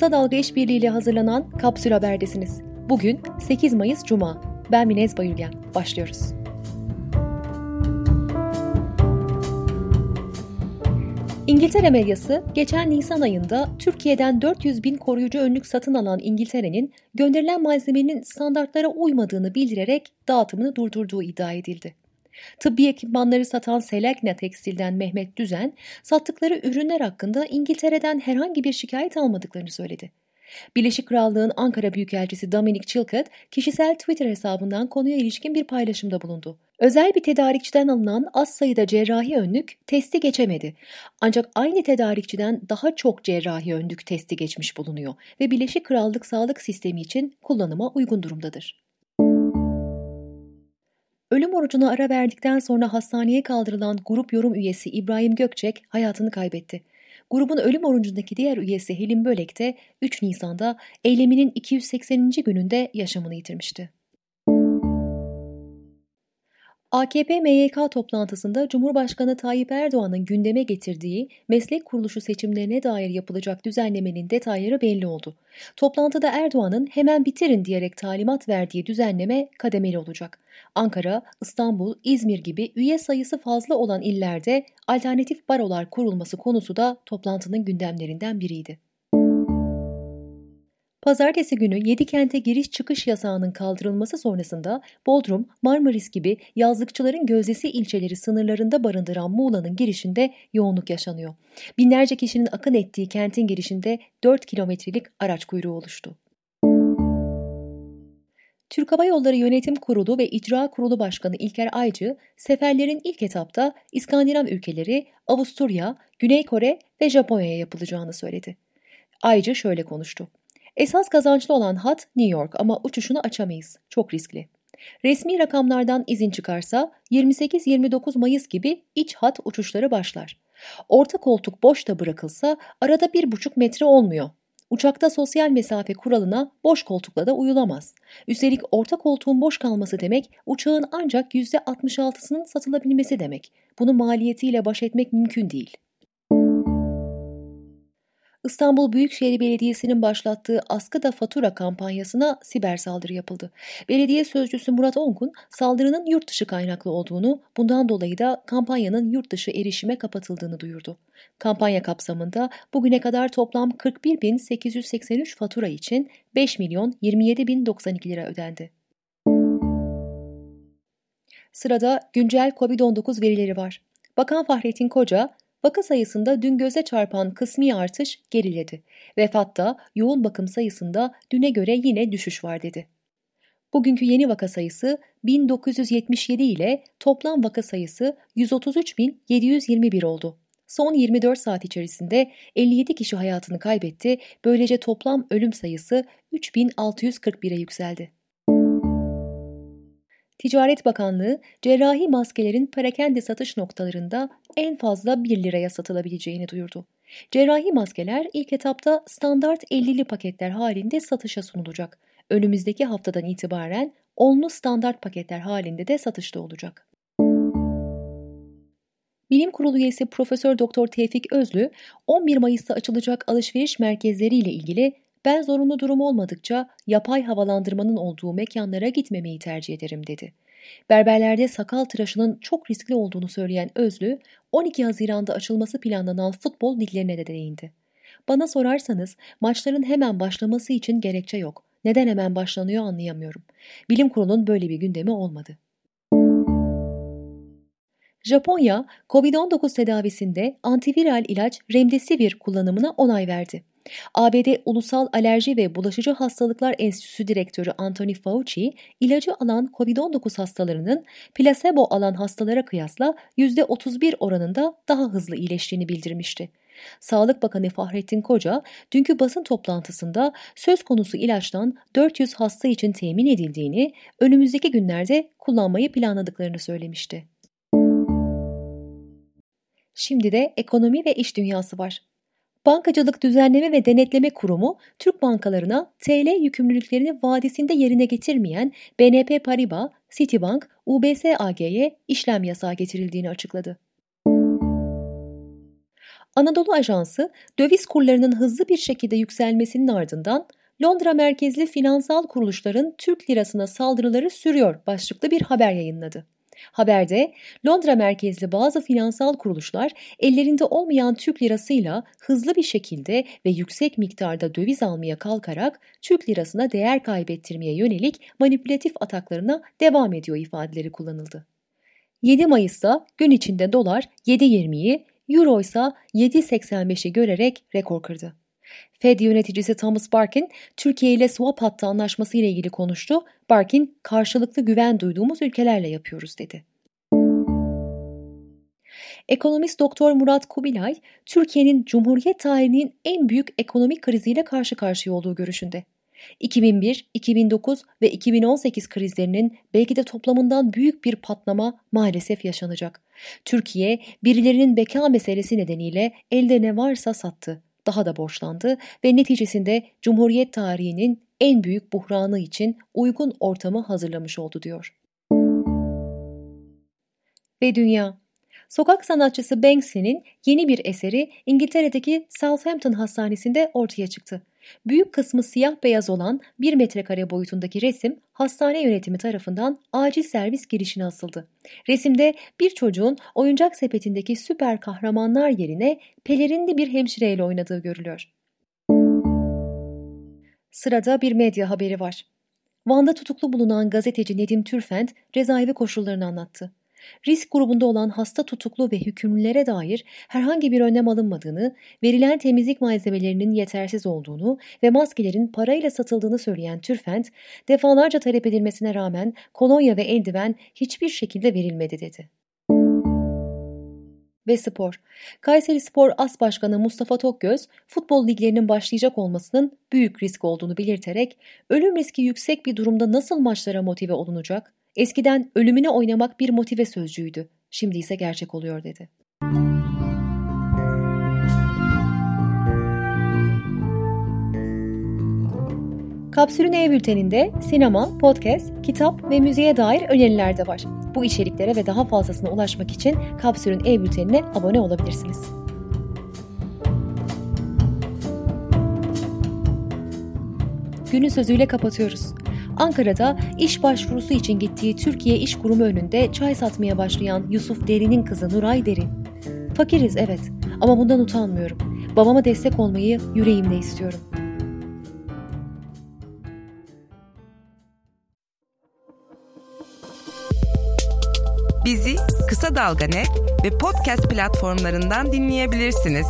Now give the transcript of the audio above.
Kısa Dalga İşbirliği ile hazırlanan Kapsül Haber'desiniz. Bugün 8 Mayıs Cuma. Ben Minez Bayülgen. Başlıyoruz. İngiltere medyası geçen Nisan ayında Türkiye'den 400 bin koruyucu önlük satın alan İngiltere'nin gönderilen malzemenin standartlara uymadığını bildirerek dağıtımını durdurduğu iddia edildi. Tıbbi ekipmanları satan Selekna Tekstil'den Mehmet Düzen, sattıkları ürünler hakkında İngiltere'den herhangi bir şikayet almadıklarını söyledi. Birleşik Krallığın Ankara Büyükelçisi Dominic Chilcott kişisel Twitter hesabından konuya ilişkin bir paylaşımda bulundu. Özel bir tedarikçiden alınan az sayıda cerrahi önlük testi geçemedi. Ancak aynı tedarikçiden daha çok cerrahi önlük testi geçmiş bulunuyor ve Birleşik Krallık sağlık sistemi için kullanıma uygun durumdadır. Ölüm orucuna ara verdikten sonra hastaneye kaldırılan grup yorum üyesi İbrahim Gökçek hayatını kaybetti. Grubun ölüm orucundaki diğer üyesi Helim Bölek de 3 Nisan'da eyleminin 280. gününde yaşamını yitirmişti. AKP MYK toplantısında Cumhurbaşkanı Tayyip Erdoğan'ın gündeme getirdiği meslek kuruluşu seçimlerine dair yapılacak düzenlemenin detayları belli oldu. Toplantıda Erdoğan'ın hemen bitirin diyerek talimat verdiği düzenleme kademeli olacak. Ankara, İstanbul, İzmir gibi üye sayısı fazla olan illerde alternatif barolar kurulması konusu da toplantının gündemlerinden biriydi. Pazartesi günü 7 kente giriş çıkış yasağının kaldırılması sonrasında Bodrum, Marmaris gibi yazlıkçıların gözdesi ilçeleri sınırlarında barındıran Muğla'nın girişinde yoğunluk yaşanıyor. Binlerce kişinin akın ettiği kentin girişinde 4 kilometrelik araç kuyruğu oluştu. Türk Hava Yolları Yönetim Kurulu ve İcra Kurulu Başkanı İlker Aycı, seferlerin ilk etapta İskandinav ülkeleri, Avusturya, Güney Kore ve Japonya'ya yapılacağını söyledi. Aycı şöyle konuştu. Esas kazançlı olan hat New York ama uçuşunu açamayız. Çok riskli. Resmi rakamlardan izin çıkarsa 28-29 Mayıs gibi iç hat uçuşları başlar. Orta koltuk boş da bırakılsa arada 1,5 metre olmuyor. Uçakta sosyal mesafe kuralına boş koltukla da uyulamaz. Üstelik orta koltuğun boş kalması demek uçağın ancak %66'sının satılabilmesi demek. Bunu maliyetiyle baş etmek mümkün değil. İstanbul Büyükşehir Belediyesi'nin başlattığı askıda fatura kampanyasına siber saldırı yapıldı. Belediye sözcüsü Murat Ongun saldırının yurt dışı kaynaklı olduğunu, bundan dolayı da kampanyanın yurt dışı erişime kapatıldığını duyurdu. Kampanya kapsamında bugüne kadar toplam 41.883 fatura için 5 milyon 27.092 lira ödendi. Sırada güncel COVID-19 verileri var. Bakan Fahrettin Koca, Vaka sayısında dün göze çarpan kısmi artış geriledi. Vefatta yoğun bakım sayısında düne göre yine düşüş var dedi. Bugünkü yeni vaka sayısı 1977 ile toplam vaka sayısı 133.721 oldu. Son 24 saat içerisinde 57 kişi hayatını kaybetti. Böylece toplam ölüm sayısı 3641'e yükseldi. Ticaret Bakanlığı cerrahi maskelerin perakende satış noktalarında en fazla 1 liraya satılabileceğini duyurdu. Cerrahi maskeler ilk etapta standart 50'li paketler halinde satışa sunulacak. Önümüzdeki haftadan itibaren onlu standart paketler halinde de satışta olacak. Bilim Kurulu üyesi Profesör Doktor Tevfik Özlü, 11 Mayıs'ta açılacak alışveriş merkezleriyle ilgili ben zorunlu durum olmadıkça yapay havalandırmanın olduğu mekanlara gitmemeyi tercih ederim dedi. Berberlerde sakal tıraşının çok riskli olduğunu söyleyen Özlü, 12 Haziran'da açılması planlanan futbol liglerine de değindi. Bana sorarsanız maçların hemen başlaması için gerekçe yok. Neden hemen başlanıyor anlayamıyorum. Bilim kurulunun böyle bir gündemi olmadı. Japonya, COVID-19 tedavisinde antiviral ilaç Remdesivir kullanımına onay verdi. ABD Ulusal Alerji ve Bulaşıcı Hastalıklar Enstitüsü Direktörü Anthony Fauci, ilacı alan COVID-19 hastalarının plasebo alan hastalara kıyasla %31 oranında daha hızlı iyileştiğini bildirmişti. Sağlık Bakanı Fahrettin Koca, dünkü basın toplantısında söz konusu ilaçtan 400 hasta için temin edildiğini, önümüzdeki günlerde kullanmayı planladıklarını söylemişti. Şimdi de ekonomi ve iş dünyası var. Bankacılık Düzenleme ve Denetleme Kurumu, Türk bankalarına TL yükümlülüklerini vadisinde yerine getirmeyen BNP Paribas, Citibank, UBS AG'ye işlem yasağı getirildiğini açıkladı. Anadolu Ajansı döviz kurlarının hızlı bir şekilde yükselmesinin ardından Londra merkezli finansal kuruluşların Türk lirasına saldırıları sürüyor başlıklı bir haber yayınladı. Haberde Londra merkezli bazı finansal kuruluşlar ellerinde olmayan Türk lirasıyla hızlı bir şekilde ve yüksek miktarda döviz almaya kalkarak Türk lirasına değer kaybettirmeye yönelik manipülatif ataklarına devam ediyor ifadeleri kullanıldı. 7 Mayıs'ta gün içinde dolar 7.20'yi, euro ise 7.85'i görerek rekor kırdı. Fed yöneticisi Thomas Barkin, Türkiye ile swap hattı anlaşması ile ilgili konuştu. Barkin, karşılıklı güven duyduğumuz ülkelerle yapıyoruz dedi. Ekonomist Doktor Murat Kubilay, Türkiye'nin Cumhuriyet tarihinin en büyük ekonomik kriziyle karşı karşıya olduğu görüşünde. 2001, 2009 ve 2018 krizlerinin belki de toplamından büyük bir patlama maalesef yaşanacak. Türkiye, birilerinin beka meselesi nedeniyle elde ne varsa sattı daha da borçlandı ve neticesinde Cumhuriyet tarihinin en büyük buhranı için uygun ortamı hazırlamış oldu diyor. Ve dünya Sokak sanatçısı Banksy'nin yeni bir eseri İngiltere'deki Southampton Hastanesi'nde ortaya çıktı. Büyük kısmı siyah beyaz olan 1 metrekare boyutundaki resim hastane yönetimi tarafından acil servis girişine asıldı. Resimde bir çocuğun oyuncak sepetindeki süper kahramanlar yerine pelerinli bir hemşireyle oynadığı görülüyor. Sırada bir medya haberi var. Van'da tutuklu bulunan gazeteci Nedim Türfent cezaevi koşullarını anlattı risk grubunda olan hasta tutuklu ve hükümlülere dair herhangi bir önlem alınmadığını, verilen temizlik malzemelerinin yetersiz olduğunu ve maskelerin parayla satıldığını söyleyen Türfent, defalarca talep edilmesine rağmen kolonya ve eldiven hiçbir şekilde verilmedi dedi ve spor. Kayseri Spor As Başkanı Mustafa Tokgöz, futbol liglerinin başlayacak olmasının büyük risk olduğunu belirterek, ölüm riski yüksek bir durumda nasıl maçlara motive olunacak, Eskiden ölümüne oynamak bir motive sözcüğüydü. Şimdi ise gerçek oluyor dedi. Kapsülün E-Bülteni'nde sinema, podcast, kitap ve müziğe dair öneriler de var. Bu içeriklere ve daha fazlasına ulaşmak için Kapsülün E-Bülteni'ne abone olabilirsiniz. Günün sözüyle kapatıyoruz. Ankara'da iş başvurusu için gittiği Türkiye İş Kurumu önünde çay satmaya başlayan Yusuf Derin'in kızı Nuray Derin. Fakiriz evet ama bundan utanmıyorum. Babama destek olmayı yüreğimde istiyorum. Bizi Kısa Dalga Net ve podcast platformlarından dinleyebilirsiniz.